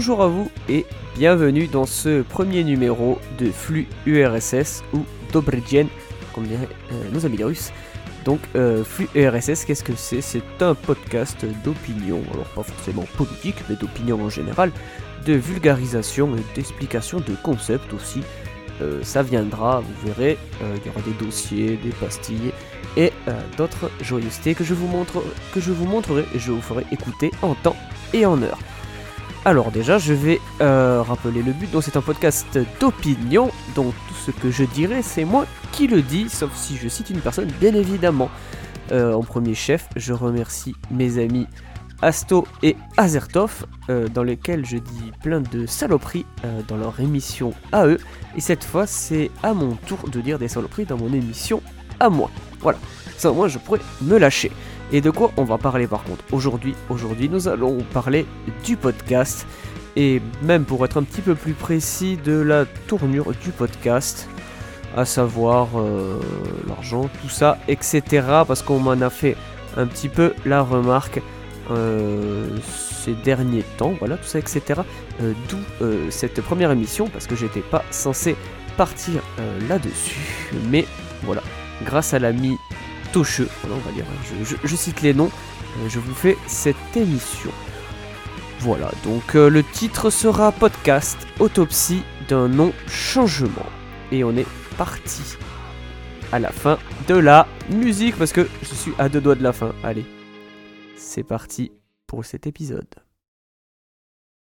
Bonjour à vous et bienvenue dans ce premier numéro de Flux URSS ou Dobrydien, comme diraient euh, nos amis les russes. Donc, euh, Flux URSS, qu'est-ce que c'est? C'est un podcast d'opinion, alors pas forcément politique, mais d'opinion en général, de vulgarisation et d'explication de concepts aussi. Euh, ça viendra, vous verrez, il y aura des dossiers, des pastilles et d'autres joyeusetés que je, vous que je vous montrerai et je vous ferai écouter en temps et en heure. Alors déjà, je vais euh, rappeler le but. Donc c'est un podcast d'opinion. Donc tout ce que je dirai, c'est moi qui le dis, sauf si je cite une personne, bien évidemment. Euh, en premier chef, je remercie mes amis Asto et Azertov, euh, dans lesquels je dis plein de saloperies dans leur émission à eux. Et cette fois, c'est à mon tour de dire des saloperies dans mon émission à moi. Voilà. Ça, moi, je pourrais me lâcher. Et de quoi on va parler par contre aujourd'hui Aujourd'hui, nous allons parler du podcast et même pour être un petit peu plus précis de la tournure du podcast, à savoir euh, l'argent, tout ça, etc. Parce qu'on m'en a fait un petit peu la remarque euh, ces derniers temps, voilà, tout ça, etc. Euh, D'où cette première émission parce que j'étais pas censé partir là-dessus, mais voilà, grâce à l'ami On va dire, je cite les noms, euh, je vous fais cette émission. Voilà, donc euh, le titre sera podcast autopsie d'un non-changement. Et on est parti à la fin de la musique parce que je suis à deux doigts de la fin. Allez, c'est parti pour cet épisode.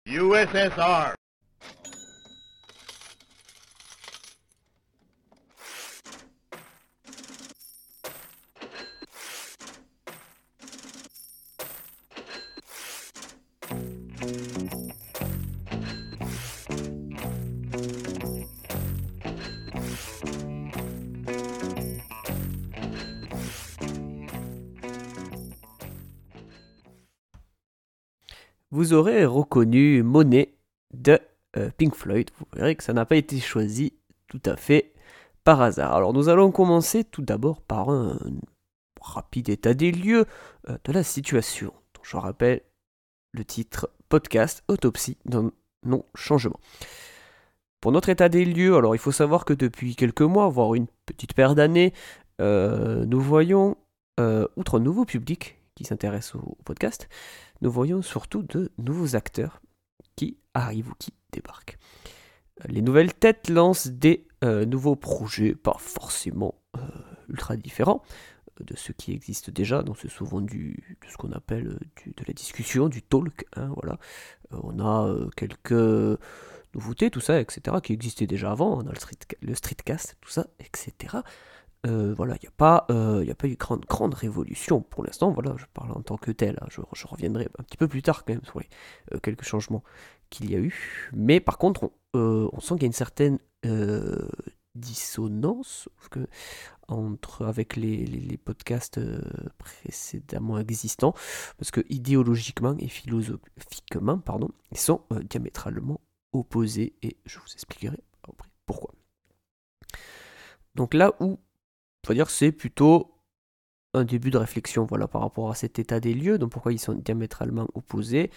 USSR. Vous aurez reconnu Monet de euh, Pink Floyd. Vous verrez que ça n'a pas été choisi tout à fait par hasard. Alors nous allons commencer tout d'abord par un rapide état des lieux euh, de la situation. Donc, je rappelle le titre podcast autopsie d'un non-changement. Pour notre état des lieux, alors il faut savoir que depuis quelques mois, voire une petite paire d'années, euh, nous voyons, outre un nouveau public qui s'intéresse au, podcast, nous voyons surtout de nouveaux acteurs qui arrivent ou qui débarquent. Euh, Les nouvelles têtes lancent des euh, nouveaux projets, pas forcément euh, ultra différents de ceux qui existent déjà, donc c'est souvent du, de ce qu'on appelle de la discussion, du talk, hein, voilà. On a quelques nouveautés, tout ça, etc., qui existaient déjà avant, on a le streetcast, tout ça, etc. Euh, voilà, il n'y a, pas, euh, a pas eu grande, grande révolution pour l'instant. Voilà, je parle en tant que tel. hein, Je, reviendrai un petit peu plus tard quand même sur les euh, quelques changements qu'il y a eu. Mais par contre, on, sent qu'il y a une certaine dissonance entre, avec les, podcasts précédemment existants. Parce que idéologiquement et philosophiquement, pardon, ils sont diamétralement opposés. Et je vous expliquerai après pourquoi. Donc là où dire que c'est plutôt un début de réflexion voilà, par rapport à cet état des lieux, donc pourquoi ils sont diamétralement opposés.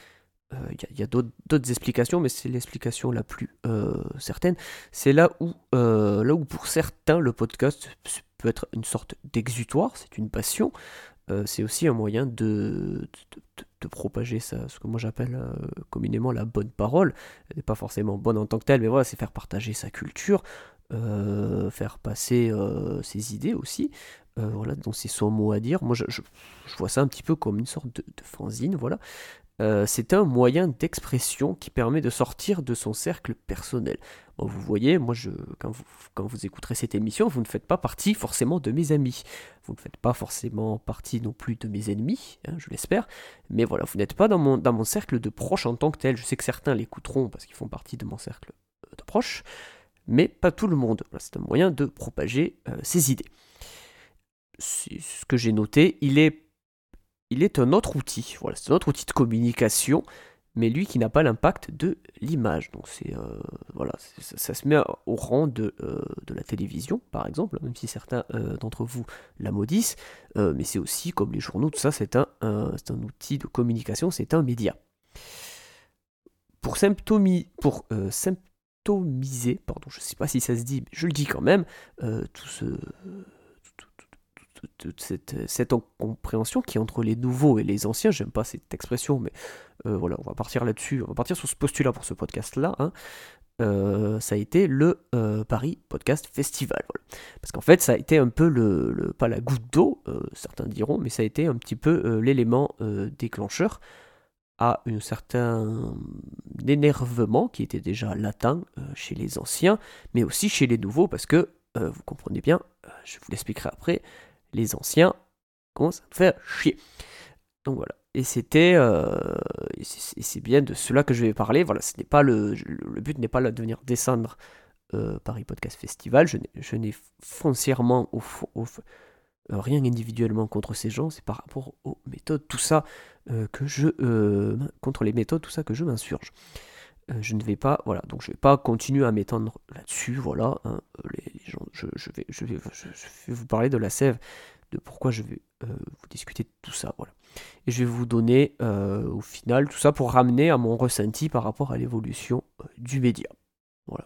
Euh, Il y a, d'autres explications, mais c'est l'explication la plus euh, certaine. C'est là où, euh, là où pour certains le podcast peut être une sorte d'exutoire, c'est une passion. C'est aussi un moyen de, de, propager ça, ce que moi j'appelle communément la bonne parole. Elle n'est pas forcément bonne en tant que telle, mais voilà, c'est faire partager sa culture, faire passer euh, ses idées aussi. Euh, voilà, donc c'est son mot à dire. Moi, je, je- vois ça un petit peu comme une sorte de, de fanzine, voilà. Euh, c'est un moyen d'expression qui permet de sortir de son cercle personnel. Bon, vous voyez, moi, je, quand, vous, quand vous écouterez cette émission, vous ne faites pas partie forcément de mes amis. Vous ne faites pas forcément partie non plus de mes ennemis, hein, je l'espère. Mais voilà, vous n'êtes pas dans mon, dans mon cercle de proches en tant que tel. Je sais que certains l'écouteront parce qu'ils font partie de mon cercle euh, de proches, mais pas tout le monde. C'est un moyen de propager euh, ses idées. C'est ce que j'ai noté. Il est il est un autre outil. Voilà, c'est un autre outil de communication, mais lui qui n'a pas l'impact de l'image. Donc c'est euh, voilà, ça, se met au rang de, euh, de la télévision, par exemple, même si certains d'entre vous la maudissent. Mais c'est aussi comme les journaux, tout ça, c'est un, un- outil de communication, c'est un média. pour, symptomi pour pardon, je ne sais pas si ça se dit, mais je le dis quand même, tout ce cette, cette compréhension qui est entre les nouveaux et les anciens, j'aime pas cette expression, mais voilà, on va partir là-dessus, on va partir sur ce postulat pour ce podcast-là. Hein. Euh, ça a été le euh, Paris Podcast Festival. Parce qu'en fait, ça a été un peu le, pas la goutte d'eau, euh, certains diront, mais ça a été un petit peu l'élément déclencheur à un certain énervement qui était déjà latent chez les anciens, mais aussi chez les nouveaux, parce que, vous comprenez bien, je vous l'expliquerai après, les anciens commencent à faire chier. Donc voilà. Et c'était, euh, c'est bien de cela que je vais parler. Voilà, ce n'est pas le, but n'est pas de venir descendre euh, Paris Podcast Festival. Je n'ai foncièrement au, au, euh, rien individuellement contre ces gens. C'est par rapport aux méthodes, tout ça que je contre les méthodes, tout ça que je m'insurge. je ne vais pas, voilà, donc je vais pas continuer à m'étendre là-dessus. Voilà, hein, les, gens, je, vais, je, vais, je vais vous parler de la sève de pourquoi je vais euh, vous discuter de tout ça. Voilà. Et je vais vous donner euh, au final tout ça pour ramener à mon ressenti par rapport à l'évolution euh, du média. Voilà.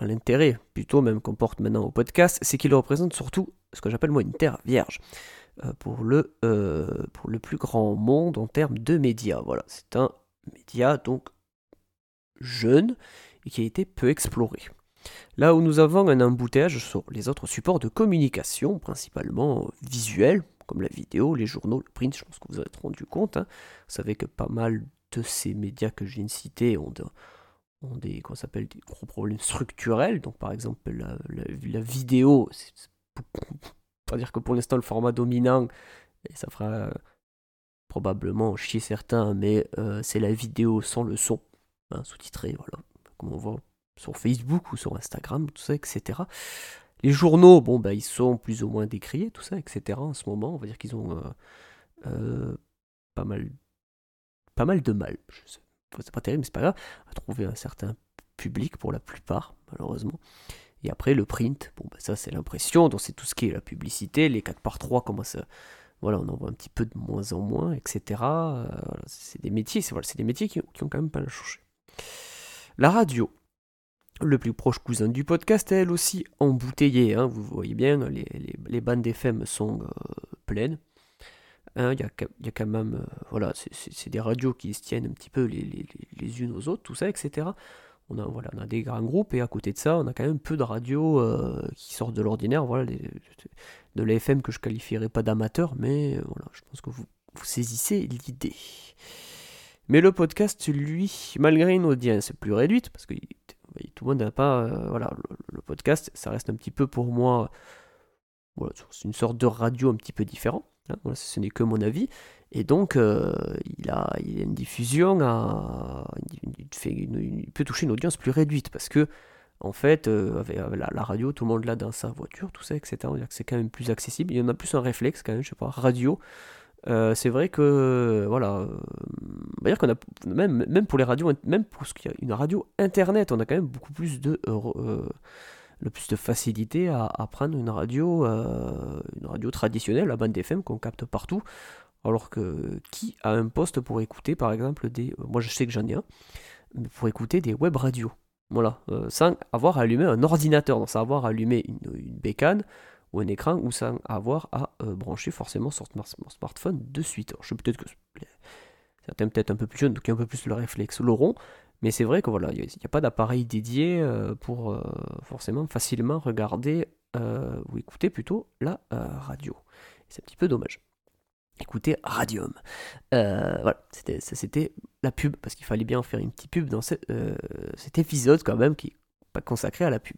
l'intérêt plutôt même qu'on porte maintenant au podcast, c'est qu'il représente surtout ce que j'appelle moi une terre vierge euh, pour, le, euh, pour le plus grand monde en termes de médias. Voilà, c'est un média donc jeune et qui a été peu exploré. Là où nous avons un embouteillage sur les autres supports de communication, principalement visuels, comme la vidéo, les journaux, le print, je pense que vous vous êtes rendu compte. Hein. Vous savez que pas mal de ces médias que je viens de citer ont, des, s'appelle, des gros problèmes structurels. Donc par exemple la, vidéo, c'est pas dire que pour l'instant le format dominant, ça fera euh, probablement chier certains, mais euh, c'est la vidéo sans le son, hein, sous-titré, voilà, comme on voit sur Facebook ou sur Instagram, tout ça, etc. Les journaux, bon, bah, ils sont plus ou moins décriés, tout ça, etc. En ce moment, on va dire qu'ils ont euh, pas, mal, pas mal de mal. C'est pas terrible, mais c'est pas grave, à trouver un certain public pour la plupart, malheureusement. Et après, le print, bon, bah, ça, c'est l'impression, donc c'est tout ce qui est la publicité, les 4 par 3 commencent à. Voilà, on en voit un petit peu de moins en moins, etc. Euh, c'est des métiers, c'est voilà, des métiers qui, ont quand même pas la changer. La radio, le plus proche cousin du podcast, elle aussi embouteillée. Hein, vous voyez bien, les, les, les bandes FM sont euh, pleines. Hein, il y, a, quand même, euh, voilà, c'est des radios qui se tiennent un petit peu les, unes aux autres, tout ça, etc. On a, des grands groupes et à côté de ça, on a quand même peu de radios euh, qui sortent de l'ordinaire. Voilà, de l'AFM que je qualifierais pas d'amateur, mais voilà, je pense que vous, saisissez l'idée. Mais le podcast, lui, malgré une audience plus réduite, parce que tout le monde n'a pas. Euh, voilà, le, podcast, ça reste un petit peu pour moi. C'est une sorte de radio un petit peu différent. Hein, ce n'est que mon avis. Et donc, euh, il, a, une diffusion. Il, peut toucher une audience plus réduite parce que, en fait, euh, la, radio, tout le monde l'a dans sa voiture, tout ça, etc. C'est quand même plus accessible. Il y en a plus un réflexe quand même, je sais pas, radio. c'est vrai que voilà, dire qu'on a même, même pour les radios, même pour ce qu'il y a une radio internet, on a quand même beaucoup plus de euh, euh, le plus de facilité à, prendre une radio, euh, une radio traditionnelle, la bande FM qu'on capte partout. Alors que qui a un poste pour écouter par exemple des. Moi je sais que j'en ai un, mais pour écouter des web radios. Voilà, sans avoir allumé un ordinateur, sans avoir allumé une, une bécane ou un écran, ou sans avoir à brancher forcément sur smartphone de suite. Je sais peut-être que certains peut-être un peu plus jeunes, qui ont un peu plus le réflexe l'auront, mais c'est vrai que voilà, il n'y a, pas d'appareil dédié euh, pour euh, forcément facilement regarder euh, ou écouter plutôt la radio. C'est un petit peu dommage. Écoutez Radium. voilà, c'était, c'était la pub, parce qu'il fallait bien faire une petite pub dans cet épisode quand même qui n'est pas consacré à la pub.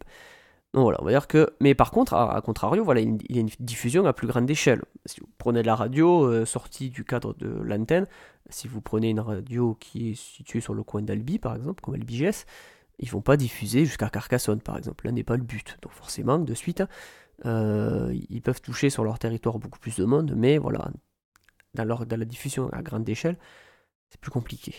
Donc voilà, on va dire que. Mais par contre, à, contrario, voilà, il y a une diffusion à plus grande échelle. Si vous prenez de la radio euh, sortie du cadre de l'antenne, si vous prenez une radio qui est située sur le coin d'Albi, par exemple, comme LBGS, ils vont pas diffuser jusqu'à Carcassonne, par exemple. Là n'est pas le but. Donc forcément, de suite, euh, ils peuvent toucher sur leur territoire beaucoup plus de monde, mais voilà, dans la diffusion à grande échelle, c'est plus compliqué.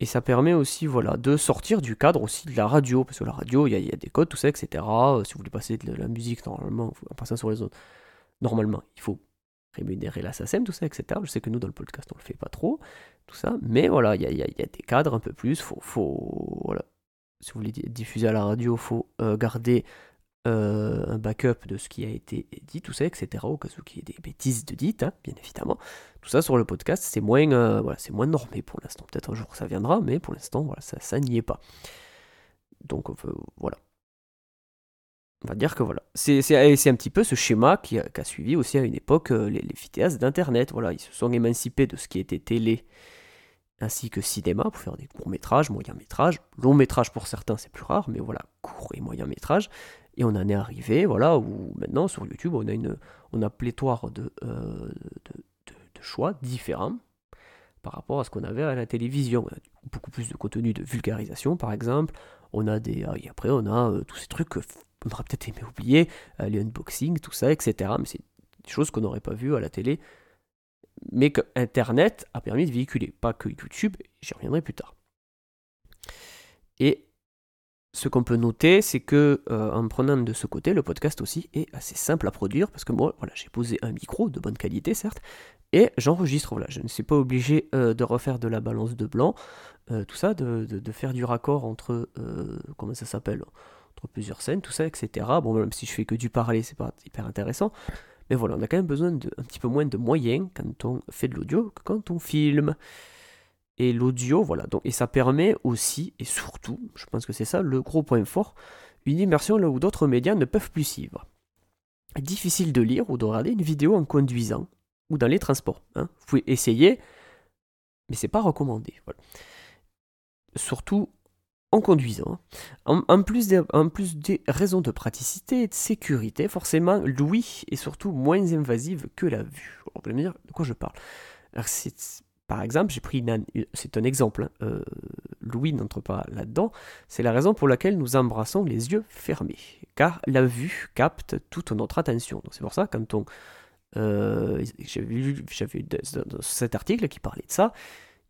Et ça permet aussi voilà, de sortir du cadre aussi de la radio, parce que la radio, il y, a des codes, tout ça, etc. Euh, si vous voulez passer de la musique, normalement, en passant sur les autres, normalement, il faut rémunérer la SACEM, tout ça, etc. Je sais que nous, dans le podcast, on le fait pas trop, tout ça, mais voilà, il y a, des cadres un peu plus, faut, faut, voilà. Si vous voulez diffuser à la radio, faut euh, garder euh, un backup de ce qui a été dit, tout ça, etc. Au cas où il y ait des bêtises de dites, hein, bien évidemment. Tout ça sur le podcast, c'est moins, euh, voilà, c'est moins normé pour l'instant. Peut-être un jour ça viendra, mais pour l'instant, voilà, ça, ça n'y est pas. Donc voilà. On va dire que voilà. C'est un petit peu ce schéma qui a, suivi aussi à une époque euh, les, les d'Internet. Voilà, ils se sont émancipés de ce qui était télé ainsi que cinéma pour faire des courts métrages, moyens métrages, long métrages pour certains c'est plus rare, mais voilà, court et moyen métrage. Et on en est arrivé, voilà, où maintenant sur YouTube, on a, une, on a pléthore de, euh, de, choix différents par rapport à ce qu'on avait à la télévision. On a beaucoup plus de contenu de vulgarisation, par exemple. On a des, et après, on a euh, tous ces trucs qu'on aurait peut-être aimé oublier, euh, les unboxings, tout ça, etc. Mais c'est des choses qu'on n'aurait pas vues à la télé, mais que Internet a permis de véhiculer, pas que YouTube, j'y reviendrai plus tard. Et ce qu'on peut noter, c'est que euh, en prenant de ce côté, le podcast aussi est assez simple à produire parce que moi, voilà, j'ai posé un micro de bonne qualité, certes, et j'enregistre. Voilà, je ne suis pas obligé euh, de refaire de la balance de blanc, euh, tout ça, de, faire du raccord entre comment ça s'appelle, entre plusieurs scènes, tout ça, etc. Bon, même si je fais que du parler, c'est pas hyper intéressant. Mais voilà, on a quand même besoin d'un petit peu moins de moyens quand on fait de l'audio que quand on filme et l'audio, voilà. Donc, et ça permet aussi, et surtout, je pense que c'est ça le gros point fort, une immersion là où d'autres médias ne peuvent plus suivre. Difficile de lire ou de regarder une vidéo en conduisant ou dans les transports. Hein. Vous pouvez essayer, mais c'est pas recommandé. Surtout en conduisant. En, plus des, en, plus des, raisons de praticité et de sécurité, forcément, l'ouïe est surtout moins invasive que la vue. On va me dire de quoi je parle. Par exemple, j'ai pris c'est un exemple, hein, euh, Louis n'entre pas là-dedans, c'est la raison pour laquelle nous embrassons les yeux fermés, car la vue capte toute notre attention. c'est pour ça, quand on... Euh, j'avais vu cet article qui parlait de ça,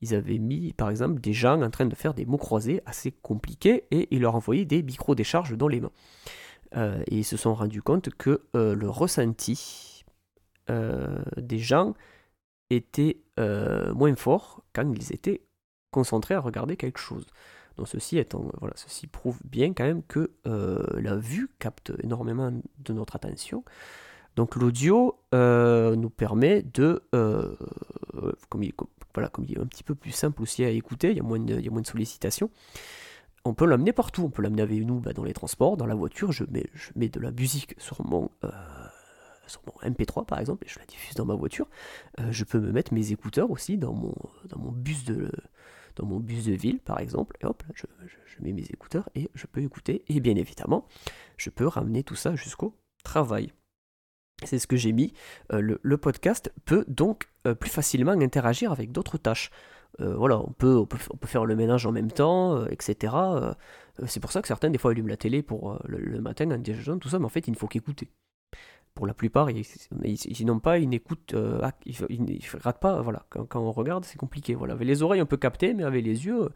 ils avaient mis par exemple des gens en train de faire des mots croisés assez compliqués et ils leur envoyaient des micro-décharges dans les mains. Euh, et ils se sont rendus compte que le ressenti des gens était euh, moins fort quand ils étaient concentrés à regarder quelque chose. Donc ceci étant, voilà, ceci prouve bien quand même que euh, la vue capte énormément de notre attention. Donc l'audio euh, nous permet de, comme il, voilà, comme il est un petit peu plus simple aussi à écouter, il y a moins de, il y a moins de sollicitations. On peut l'amener partout, on peut l'amener avec nous bah, dans les transports, dans la voiture. Je mets, je mets de la musique sur mon sur mon MP3 par exemple, et je la diffuse dans ma voiture, euh, je peux me mettre mes écouteurs aussi dans mon, dans mon bus de dans mon bus de ville par exemple, et hop, je, mets mes écouteurs et je peux écouter, et bien évidemment, je peux ramener tout ça jusqu'au travail. C'est ce que j'ai mis. Euh, le, podcast peut donc euh, plus facilement interagir avec d'autres tâches. voilà, on peut, on peut, on, peut, faire le ménage en même temps, etc. c'est pour ça que certains, des fois, allument la télé pour le, matin en déjeunant, tout ça, mais en fait, il ne faut qu'écouter pour la plupart, ils, n'ont pas une écoute, euh, ils, ne ratent pas, voilà, quand, on regarde, c'est compliqué. Voilà. Avec les oreilles, on peut capter, mais avec les yeux, euh,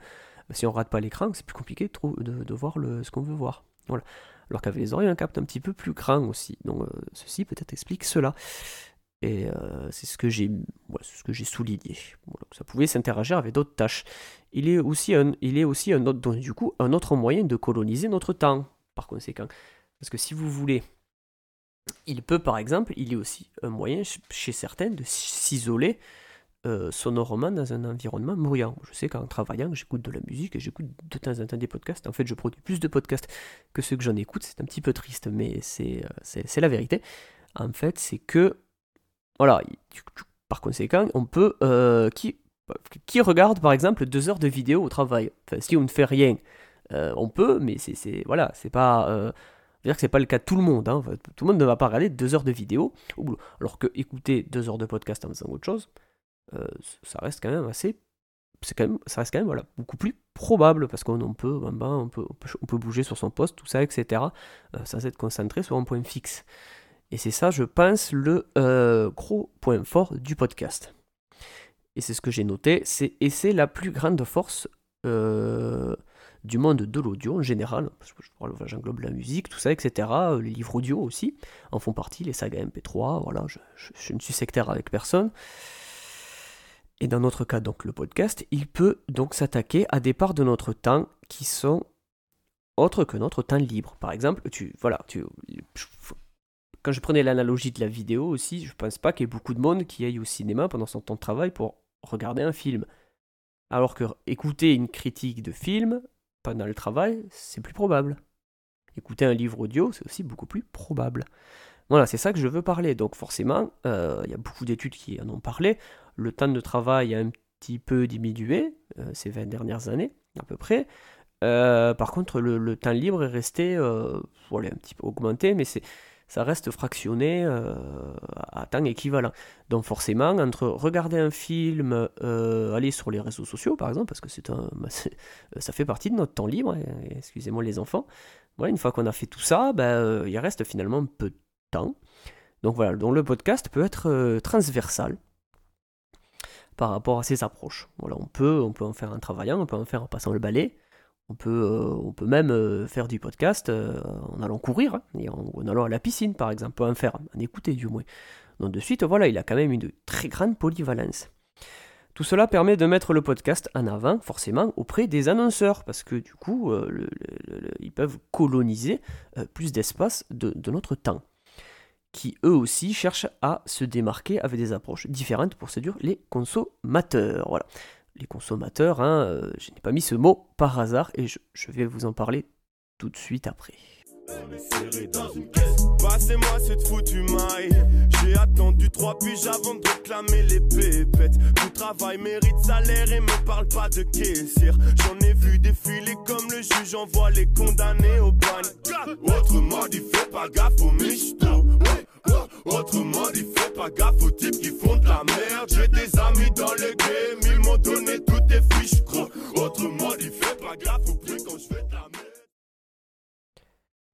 si on rate pas l'écran, c'est plus compliqué de, de, voir ce qu'on veut voir. Voilà. Alors qu'avec les oreilles, on capte un petit peu plus grand aussi. Donc euh, ceci peut-être explique cela. Et c'est ce que j'ai ce que j'ai souligné. ça pouvait s'interagir avec d'autres tâches. Il est aussi il est aussi un autre, du coup, un autre moyen de coloniser notre temps, par conséquent. Parce que si vous voulez il peut par exemple, il est aussi un moyen chez certains de s'isoler euh, sonorement dans un environnement bruyant. Je sais qu'en travaillant, j'écoute de la musique et j'écoute de temps en temps des podcasts. En fait, je produis plus de podcasts que ceux que j'en écoute. C'est un petit peu triste, mais c'est euh, la vérité. En fait, c'est que, voilà, par conséquent, on peut... Euh, qui, qui regarde par exemple deux heures de vidéo au travail enfin, Si on ne fait rien on peut, mais c'est voilà, c'est pas dire que c'est pas le cas de tout le monde. Hein. Tout le monde ne va pas regarder deux heures de vidéo Alors que écouter deux heures de podcast en faisant autre chose, ça reste quand même assez c'est quand même, ça reste quand même voilà, beaucoup plus probable parce qu'on peut, ben, ben, on peut, on peut, bouger sur son poste, tout ça, etc., euh, sans être concentré sur un point fixe. Et c'est ça, je pense, le euh, gros point fort du podcast. Et c'est ce que j'ai noté, et c'est la plus grande force euh, du monde de l'audio en général. Parce que je j'englobe la musique, tout ça, etc. Les livres audio aussi en font partie, les sagas MP3, voilà, je, ne suis sectaire avec personne. Et dans notre cas, donc le podcast, il peut donc s'attaquer à des parts de notre temps qui sont autres que notre temps libre. Par exemple, tu, voilà, tu, quand je prenais l'analogie de la vidéo aussi, je pense pas qu'il y ait beaucoup de monde qui aille au cinéma pendant son temps de travail pour regarder un film. Alors que écouter une critique de film pendant le travail, c'est plus probable. Écouter un livre audio, c'est aussi beaucoup plus probable. Voilà, c'est ça que je veux parler. Donc forcément, euh, il y a beaucoup d'études qui en ont parlé. Le temps de travail a un petit peu diminué euh, ces 20 dernières années, à peu près. Euh, par contre, le, temps libre est resté voilà, un petit peu augmenté, mais c'est ça reste fractionné à temps équivalent. Donc forcément, entre regarder un film, aller sur les réseaux sociaux par exemple, parce que c'est un, ça fait partie de notre temps libre, hein, excusez-moi les enfants, voilà, une fois qu'on a fait tout ça, ben, il reste finalement peu de donc voilà, donc le podcast peut être euh, transversal par rapport à ces approches. Voilà, on peut, on peut en faire en travaillant, on peut en faire en passant le balai, on peut, euh, on peut même euh, faire du podcast en allant courir, hein, en, allant à la piscine par exemple, en faire, en écouter du moins. Donc de suite, voilà, il a quand même une très grande polyvalence. Tout cela permet de mettre le podcast en avant, forcément, auprès des annonceurs, parce que du coup, ils peuvent coloniser plus d'espace de notre temps qui eux aussi cherchent à se démarquer avec des approches différentes pour séduire les consommateurs. Voilà. Les consommateurs, hein, euh, je n'ai pas mis ce mot par hasard et je, je vais vous en parler tout de suite après. Passez-moi cette foutue maille. J'ai attendu trois piges avant de réclamer les pépettes. Tout travail mérite salaire et me parle pas de caissière. J'en ai vu défiler comme le juge envoie les condamnés au bagne. Autrement dit, fais pas gaffe aux michto. Autrement dit, fais pas gaffe aux types qui font de la merde. J'ai des amis dans le game, ils m'ont donné toutes tes fiches, Autrement dit, fais pas gaffe au prix quand je fais.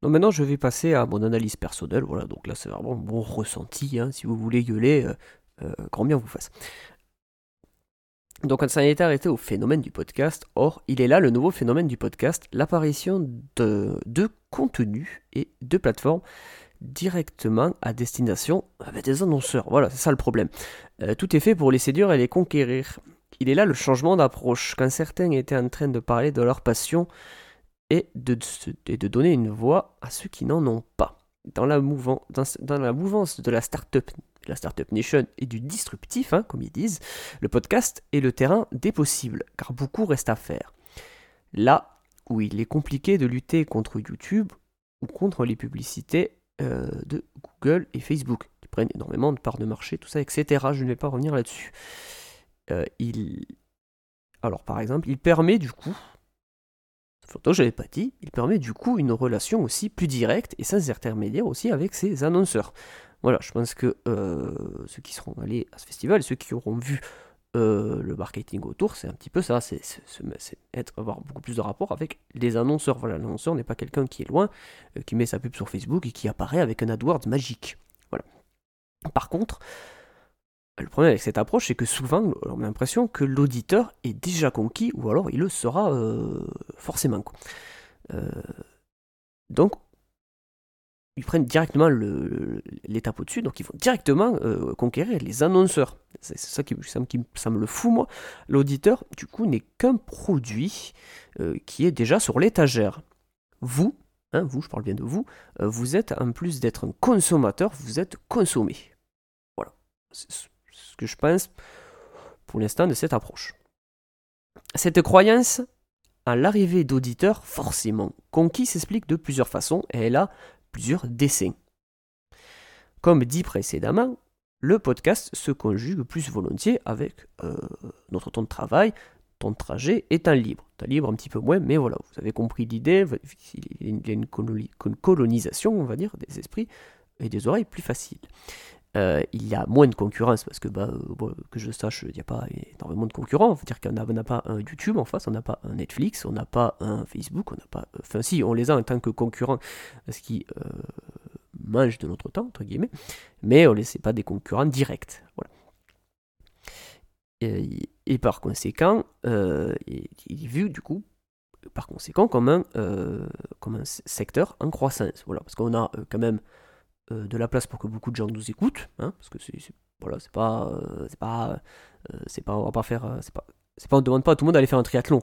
Donc maintenant, je vais passer à mon analyse personnelle. Voilà, donc là, c'est vraiment mon ressenti. Hein. Si vous voulez gueuler, euh, euh, grand bien vous fasse. Donc, ça a été arrêté au phénomène du podcast. Or, il est là le nouveau phénomène du podcast, l'apparition de, de contenus et de plateformes directement à destination avec des annonceurs. Voilà, c'est ça le problème. Euh, tout est fait pour les séduire et les conquérir. Il est là le changement d'approche. Quand certains étaient en train de parler de leur passion, et de, donner une voix à ceux qui n'en ont pas. Dans la, mouvance, de la startup, la nation et du disruptif, hein, comme ils disent, le podcast est le terrain des possibles, car beaucoup reste à faire. Là où il est compliqué de lutter contre YouTube ou contre les publicités euh, de Google et Facebook, qui prennent énormément de parts de marché, tout ça, etc. Je ne vais pas revenir là-dessus. Euh, il... Alors par exemple, il permet du coup photo, je pas dit, il permet du coup une relation aussi plus directe et sans intermédiaire aussi avec ses annonceurs. Voilà, je pense que euh, ceux qui seront allés à ce festival, ceux qui auront vu euh, le marketing autour, c'est un petit peu ça, c'est avoir beaucoup plus de rapport avec les annonceurs. Voilà, l'annonceur n'est pas quelqu'un qui est loin, euh, qui met sa pub sur Facebook et qui apparaît avec un AdWords magique. Voilà. Par contre, le problème avec cette approche, c'est que souvent, on a l'impression que l'auditeur est déjà conquis, ou alors il le sera euh, forcément. Euh, donc, ils prennent directement l'étape au-dessus, donc ils vont directement euh, conquérir les annonceurs. C'est ça qui, ça, me le fout, moi. L'auditeur, du coup, n'est qu'un produit qui est déjà sur l'étagère. Vous, hein, vous, je parle bien de vous, vous êtes, en plus d'être un consommateur, vous êtes consommé. Voilà que je pense pour l'instant de cette approche. Cette croyance à l'arrivée d'auditeurs forcément conquis s'explique de plusieurs façons et elle a plusieurs dessins. Comme dit précédemment, le podcast se conjugue plus volontiers avec euh, notre temps de travail, ton trajet est un libre. Temps libre un petit peu moins, mais voilà, vous avez compris l'idée. Il y a une colonisation, on va dire, des esprits et des oreilles plus facile. Euh, il y a moins de concurrence parce que, bah, euh, que je sache, il n'y a pas énormément de concurrents. cest dire qu'on n'a pas un YouTube en face, on n'a pas un Netflix, on n'a pas un Facebook, on n'a pas. Enfin, si, on les a en tant que concurrents, ce qui euh, mange de notre temps, entre guillemets, mais on ne les pas des concurrents directs. Et, par conséquent, il est vu du coup, par conséquent, comme un, comme un secteur en croissance. Voilà, parce qu'on a quand même euh, de la place pour que beaucoup de gens nous écoutent, hein, parce que c'est voilà, pas, euh, c'est pas, euh, c'est pas, on va pas faire, c'est pas, pas, on demande pas à tout le monde d'aller faire un triathlon.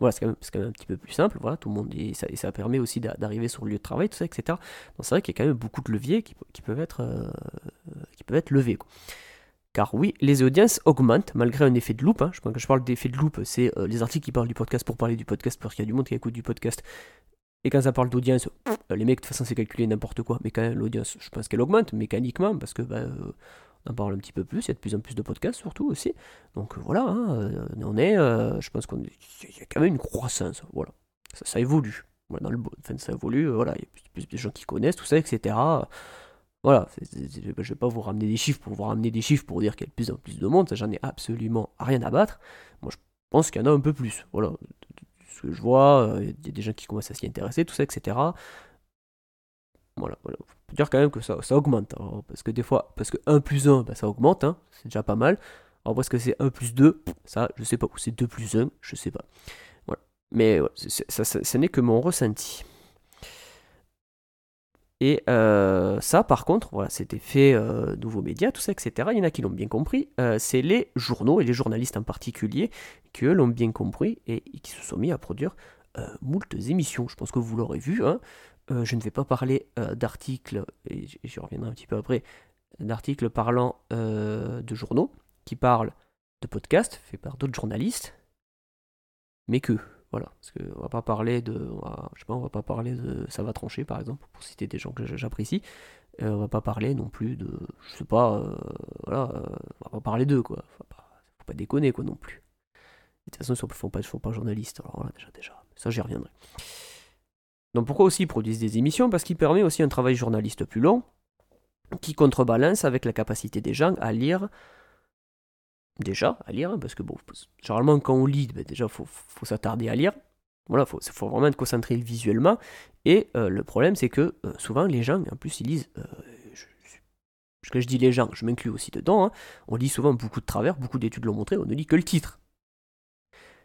Voilà, c'est quand, même, un petit peu plus simple, voilà, tout le monde, et ça, ça permet aussi d'arriver sur le lieu de travail, tout ça, etc. Donc c'est vrai qu'il y a quand même beaucoup de leviers qui, peuvent être, qui peuvent être levés. Car oui, les audiences augmentent malgré un effet de loupe. Hein. Quand je parle d'effet de loupe, c'est les articles qui parlent du podcast pour parler du podcast, parce qu'il y a du monde qui écoute du podcast. Et quand ça parle d'audience, les mecs, de toute façon, c'est calculé n'importe quoi. Mais quand même, l'audience, je pense qu'elle augmente mécaniquement parce que bah, euh, on en parle un petit peu plus. Il y a de plus en plus de podcasts, surtout aussi. Donc euh, voilà, hein, euh, on est, je pense qu'il y a quand même une croissance. Voilà, ça, évolue. Voilà, dans le enfin, ça évolue. Voilà, il y a plus, de gens qui connaissent tout ça, etc. Voilà, je ne vais pas vous ramener des chiffres pour vous ramener des chiffres pour dire qu'il y a de plus en plus de monde. J'en ai absolument rien à battre. Moi, je pense qu'il y en a un peu plus. Voilà, ce que je vois, euh, il y a des gens qui commencent à s'y intéresser, tout ça, etc. Voilà, voilà. On peut dire quand même que ça, augmente. Hein, parce que des fois, parce que 1 plus 1, bah, ça augmente, hein, c'est déjà pas mal. Alors, parce que c'est 1 plus 2, ça, je sais pas. Ou c'est 2 plus 1, je sais pas. Voilà. Mais ça n'est que mon ressenti. Et euh, ça, par contre, voilà, c'était fait euh, nouveaux médias, tout ça, etc. Il y en a qui l'ont bien compris. Euh, c'est les journaux et les journalistes en particulier qui l'ont bien compris et, qui se sont mis à produire moult émissions. Je pense que vous l'aurez vu. Hein. je ne vais pas parler d'articles, et je reviendrai un petit peu après, d'articles parlant de journaux qui parlent de podcasts faits par d'autres journalistes, mais que voilà, parce qu'on va pas parler de, je sais pas, on va pas parler de, ça va trancher par exemple, pour citer des gens que j'apprécie. Euh, on va pas parler non plus de, je sais pas, euh, voilà, euh, on va pas parler d'eux quoi. Faut pas, faut pas déconner quoi non plus. De toute façon, ils ne font pas, journalistes. Alors voilà, déjà, déjà, ça j'y reviendrai. Donc pourquoi aussi ils produisent des émissions? Parce qu'ils permettent aussi un travail journaliste plus long, qui contrebalance avec la capacité des gens à lire déjà à lire, hein, parce que bon, généralement quand on lit, ben, déjà faut, faut s'attarder à lire. Voilà, faut, faut vraiment être concentré visuellement. Et euh, le problème, c'est que euh, souvent les gens, en plus, ils lisent. Euh, je, je dis les gens, je m'inclus aussi dedans. Hein, on lit souvent beaucoup de travers, beaucoup d'études l'ont montré, on ne lit que le titre.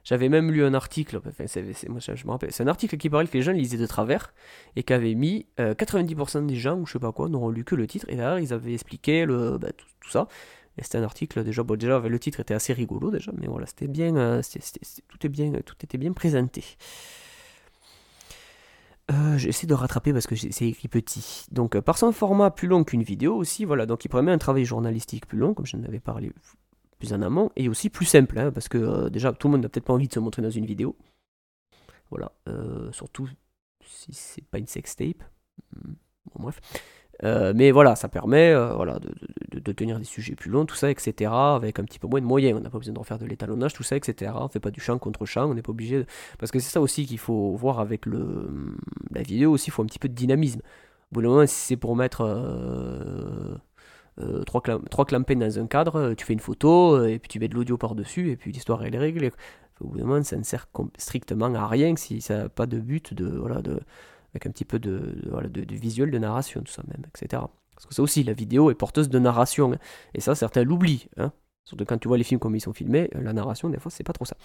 J'avais même lu un article, enfin, moi, je me rappelle, c'est un article qui parlait que les gens lisaient de travers et qu'avait mis 90% des gens, ou je sais pas quoi, n'auront lu que le titre et derrière ils avaient expliqué le, ben, tout, ça. C'était un article déjà, bon, déjà le titre était assez rigolo déjà, mais voilà, c'était bien, euh, tout, bien, tout était bien présenté. Euh, j'essaie de rattraper parce que c'est écrit petit. Donc, euh, par son format plus long qu'une vidéo aussi, voilà, donc il permet un travail journalistique plus long, comme je n'avais parlé plus en amont, et aussi plus simple, hein, parce que déjà tout le monde n'a peut-être pas envie de se montrer dans une vidéo. Voilà, surtout si c'est pas une sextape. Bon, bref. Euh, mais voilà, ça permet euh, voilà, de, tenir des sujets plus longs, tout ça, etc., avec un petit peu moins de moyens. On n'a pas besoin de refaire de l'étalonnage, tout ça, etc. On ne fait pas du champ contre champ, on n'est pas obligé. Parce que c'est ça aussi qu'il faut voir avec le, la vidéo aussi, il faut un petit peu de dynamisme. Au bout d'un moment, si c'est pour mettre euh, trois, trois clampets dans un cadre, tu fais une photo, et puis tu mets de l'audio par-dessus, et puis l'histoire elle est réglée. Au bout d'un moment, ça ne sert strictement à rien si ça n'a pas de but de. Voilà, de avec un petit peu de, visuel, de narration, tout ça même, etc. Parce que ça aussi, la vidéo est porteuse de narration. Hein. Et ça, certains l'oublient. Hein. Surtout quand tu vois les films comme ils sont filmés, euh, la narration, des fois, c'est pas trop ça.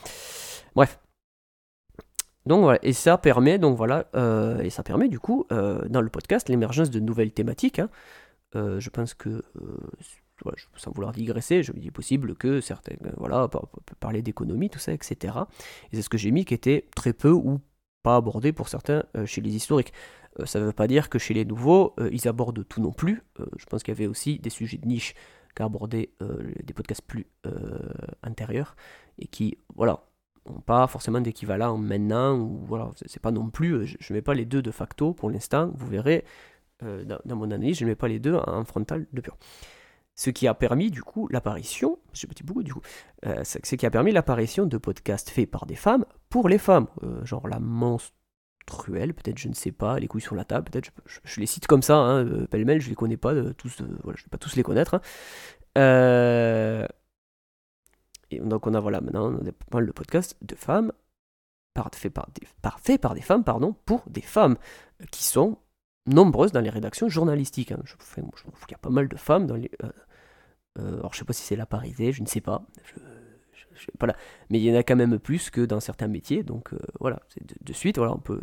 Bref. Donc voilà, et ça permet, donc voilà, euh, et ça permet du coup, euh, dans le podcast, l'émergence de nouvelles thématiques. Hein. je pense que, sans vouloir digresser, je me dis possible que certains, voilà, parler d'économie, tout ça, etc. Et c'est ce que j'ai mis qui était très peu ou pas abordé pour certains euh, chez les historiques. Euh, ça ne veut pas dire que chez les nouveaux, euh, ils abordent tout non plus. je pense qu'il y avait aussi des sujets de niche qui abordaient des podcasts plus intérieurs et qui, voilà, n'ont pas forcément d'équivalent maintenant, ou voilà, c'est pas non plus, je ne mets pas les deux de facto pour l'instant, vous verrez, dans, mon analyse, je ne mets pas les deux en frontal de pur. Ce qui a permis du coup l'apparition, petit beaucoup du coup, ce qui a permis l'apparition de podcasts faits par des femmes pour les femmes, euh, genre la menstruelle, peut-être je ne sais pas, les couilles sur la table, peut-être je, les cite comme ça, hein, euh, pêle-mêle, je les connais pas tous, voilà, je vais pas tous les connaître. Hein. et donc on a voilà maintenant on a pas mal de podcasts de femmes par, fait, par des, par, fait par des femmes pardon, pour des femmes qui sont nombreuses dans les rédactions journalistiques. Hein. Je, trouve qu'il y a pas mal de femmes dans les. Euh, euh, alors je sais pas si c'est la parité, je ne sais pas. Je, Mais il y en a quand même plus que dans certains métiers. Donc euh, voilà, de, suite, voilà, on.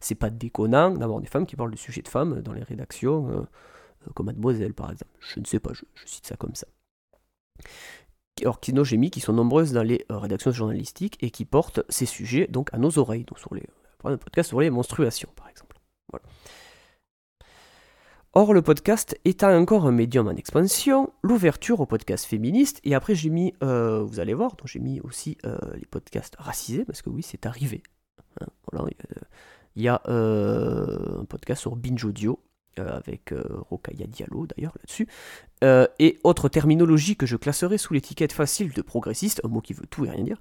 C'est pas déconnant d'avoir des femmes qui parlent de sujets de femmes dans les rédactions, comme Mademoiselle par exemple. Je ne sais pas, je, cite ça comme ça. Alors j'ai mis qui sont nombreuses dans les rédactions journalistiques et qui portent ces sujets donc à nos oreilles, donc sur les un podcast sur les menstruations par exemple. Voilà. Or, le podcast étant encore un médium en expansion, l'ouverture aux podcasts féministes, et après j'ai mis, euh, vous allez voir, j'ai mis aussi euh, les podcasts racisés, parce que oui, c'est arrivé. Hein, il y a euh, un podcast sur Binge Audio, euh, avec euh, Rokaya Diallo d'ailleurs là-dessus, euh, et autre terminologie que je classerai sous l'étiquette facile de progressiste, un mot qui veut tout et rien dire,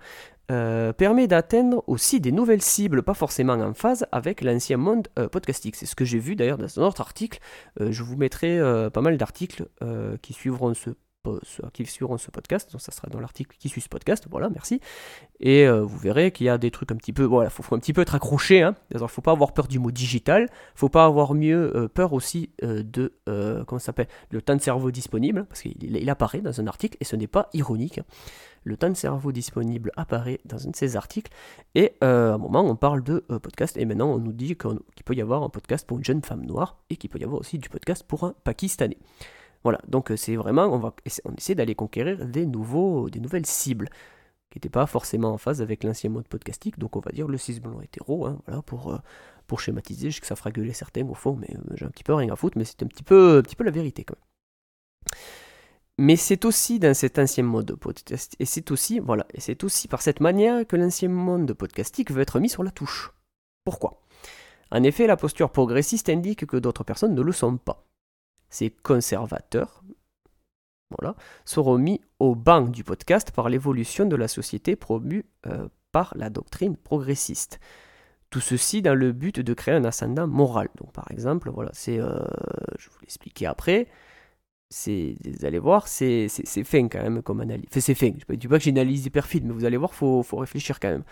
permet d'atteindre aussi des nouvelles cibles, pas forcément en phase avec l'ancien monde podcastique. C'est ce que j'ai vu d'ailleurs dans un autre article. je vous mettrai pas mal d'articles qui suivront ce qui suivront ce podcast, donc ça sera dans l'article qui suit ce podcast, voilà, merci. Et euh, vous verrez qu'il y a des trucs un petit peu, voilà, faut, faut un petit peu être accroché, hein. il faut pas avoir peur du mot digital, faut pas avoir mieux euh, peur aussi euh, de, comment ça s'appelle, le temps de cerveau disponible, parce qu'il il apparaît dans un article, et ce n'est pas ironique. Le temps de cerveau disponible apparaît dans un de ces articles, et à un moment on parle de podcast, et maintenant on nous dit qu'il peut y avoir un podcast pour une jeune femme noire, et qu'il peut y avoir aussi du podcast pour un Pakistanais. Voilà, donc euh, c'est vraiment, on, va, on essaie d'aller conquérir des, nouveaux, des nouvelles cibles qui n'étaient pas forcément en phase avec l'ancien mode podcastique, donc on va dire le cis blanc hétéro, hein, voilà, pour, euh, schématiser, je sais que ça fera gueuler certains au fond, mais euh, j'ai un petit peu rien à foutre, mais c'est un petit peu, un petit peu la vérité quand même. Mais c'est aussi dans cet ancien mode podcast, et c'est aussi, voilà, et c'est aussi par cette manière que l'ancien mode podcastique veut être mis sur la touche. Pourquoi? En effet, la posture progressiste indique que d'autres personnes ne le sont pas ces conservateurs voilà, seront mis au banc du podcast par l'évolution de la société promue euh, par la doctrine progressiste. Tout ceci dans le but de créer un ascendant moral. Donc par exemple, voilà, c'est, euh, je vous l'expliquer après, c'est, vous allez voir, c'est, fin quand même comme analyse. C'est fin, je ne dis pas que j'ai une analyse hyper fine, mais vous allez voir, il faut, faut, réfléchir quand même.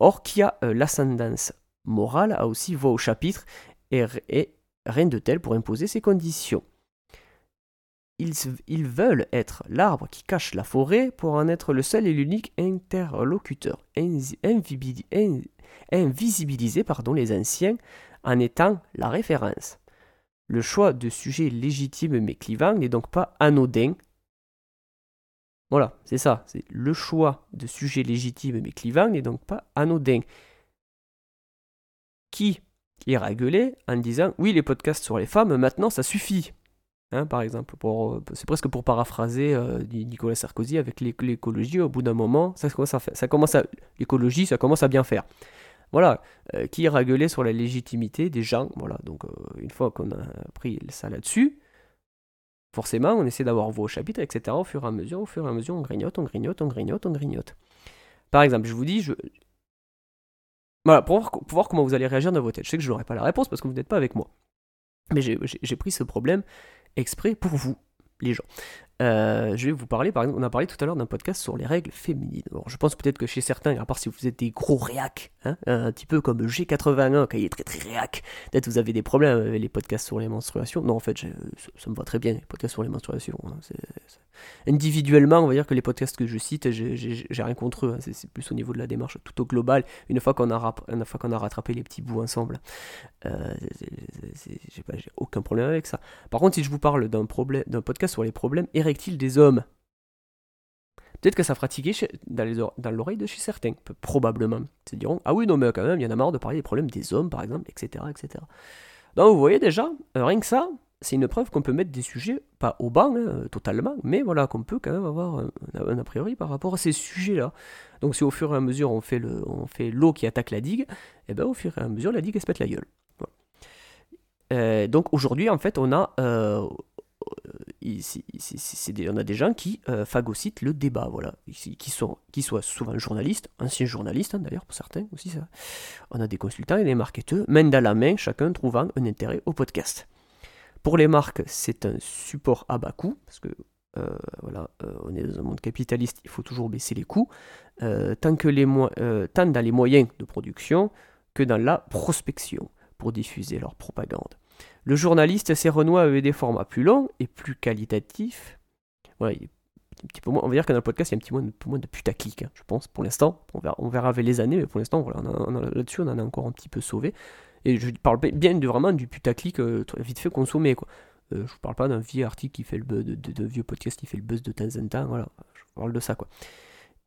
Or, qui a euh, l'ascendance morale a aussi voix au chapitre et, et rien de tel pour imposer ses conditions ils, veulent être l'arbre qui cache la forêt pour en être le seul et l'unique interlocuteur, invisibiliser pardon, les anciens en étant la référence. Le choix de sujets légitimes mais clivants n'est donc pas anodin. Voilà, c'est ça, le choix de sujets légitimes mais clivants n'est donc pas anodin. Qui ira gueuler en disant oui les podcasts sur les femmes maintenant ça suffit Hein, par exemple, euh, c'est presque pour paraphraser euh, Nicolas Sarkozy avec l'écologie. Au bout d'un moment, ça commence à, ça commence l'écologie, ça commence à bien faire. Voilà, euh, qui ira sur la légitimité des gens. Voilà, donc une fois qu'on a pris ça là-dessus, forcément, on essaie d'avoir vos chapitres, etc. Au fur et à mesure, au fur et à mesure, on grignote, on grignote, on grignote, on grignote. Par exemple, je vous dis, je, voilà, pour voir, pour voir, comment vous allez réagir dans vos têtes. Je sais que je n'aurai pas la réponse parce que vous n'êtes pas avec moi. Mais j'ai pris ce problème exprès pour vous, les gens. Euh, je vais vous parler, par exemple, on a parlé tout à l'heure d'un podcast sur les règles féminines. Je pense peut-être que chez certains, à part si vous êtes des gros réacs, hein, un petit peu comme G81, qui est très très réac, peut-être vous avez des problèmes avec les podcasts sur les menstruations. Non, en fait, ça, me va très bien, les podcasts sur les menstruations. Hein. Individuellement, on va dire que les podcasts que je cite, j'ai rien contre eux. Hein. C'est plus au niveau de la démarche tout au global, une fois qu'on a, a rattrapé les petits bouts ensemble. Euh, j'ai aucun problème avec ça. Par contre, si je vous parle d'un podcast sur les problèmes des hommes Peut-être que ça fera tiquer dans l'oreille de chez certains, probablement. Ils se diront Ah oui, non, mais quand même, il y en a marre de parler des problèmes des hommes, par exemple, etc. etc. Donc vous voyez déjà, euh, rien que ça, c'est une preuve qu'on peut mettre des sujets, pas au banc hein, totalement, mais voilà, qu'on peut quand même avoir un, a priori par rapport à ces sujets-là. Donc si au fur et à mesure on fait l'eau qui attaque la digue, et eh bien au fur et à mesure la digue elle se pète la gueule. Euh, donc aujourd'hui en fait on a euh, on a des gens qui euh, phagocytent le débat, qui, soient souvent journalistes, anciens journalistes hein, d'ailleurs pour certains aussi. On a des consultants et des marketeurs, main dans la main, chacun trouvant un intérêt au podcast. Pour les marques, c'est un support à bas coût, parce que euh, voilà, euh, on est dans un monde capitaliste, il faut toujours baisser les coûts, tant dans les moyens de production que dans la prospection pour diffuser leur propagande. Le journaliste s'est renoué avec des formats plus longs et plus qualitatifs. Voilà, un petit peu moins, on va dire que dans le podcast, il y a un petit peu moins, de putaclic, hein, je pense, pour l'instant. On verra, avec les années, mais pour l'instant, voilà, là-dessus, on en a encore un petit peu sauvé. Et je parle bien de, vraiment du putaclic euh, vite fait consommé, quoi. Euh, je ne parle pas d'un vieux article qui fait le buzz, de, vieux podcast qui fait le buzz de temps en temps, voilà. Je parle de ça, quoi.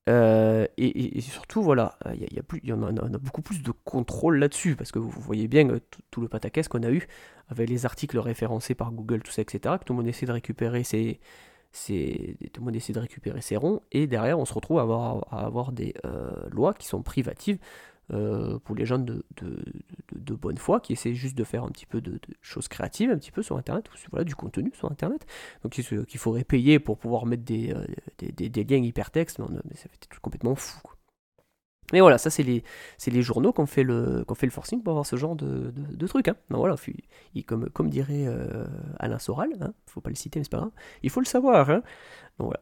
Euh, et, surtout, voilà, il y, a, en, a, beaucoup plus de contrôle là-dessus, parce que vous, voyez bien tout, le pataquès qu'on a eu avec les articles référencés par Google, tout ça, etc., que tout le monde essaie de récupérer ses, tout le monde de récupérer ronds, et derrière, on se retrouve à avoir, des euh, lois qui sont privatives euh, pour les gens de, bonne foi qui essaient juste de faire un petit peu de, choses créatives un petit peu sur internet voilà du contenu sur internet donc qu'il faudrait payer pour pouvoir mettre des, euh, des, liens hypertextes mais, ça fait complètement fou mais voilà, ça c'est les, journaux qui ont fait le, fait le forcing pour avoir ce genre de, trucs. Hein. voilà, il, comme, dirait euh, Alain Soral, hein, faut pas le citer mais c'est pas grave, il faut le savoir. Hein. Donc voilà.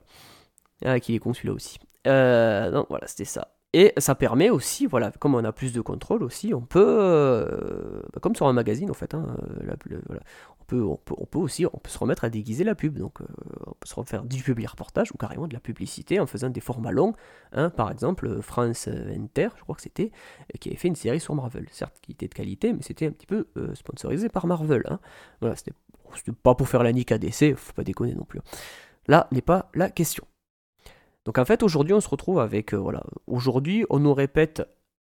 Ah, qui est con celui-là aussi. donc voilà, c'était ça. Et ça permet aussi, voilà, comme on a plus de contrôle aussi, on peut, euh, bah, comme sur un magazine en fait, hein, on, peut, on, peut, on, peut, aussi on peut se remettre à déguiser la pub. Donc euh, on peut se refaire du public reportage ou carrément de la publicité en faisant des formats longs. Hein, par exemple, France Inter, je crois que c'était, qui avait fait une série sur Marvel. Certes, qui était de qualité, mais c'était un petit peu euh, sponsorisé par Marvel. Hein. Voilà, c'était pas pour faire la nique à DC, faut pas déconner non plus. Là n'est pas la question. Donc en fait, aujourd'hui, on se retrouve avec, euh, voilà, aujourd'hui, on nous répète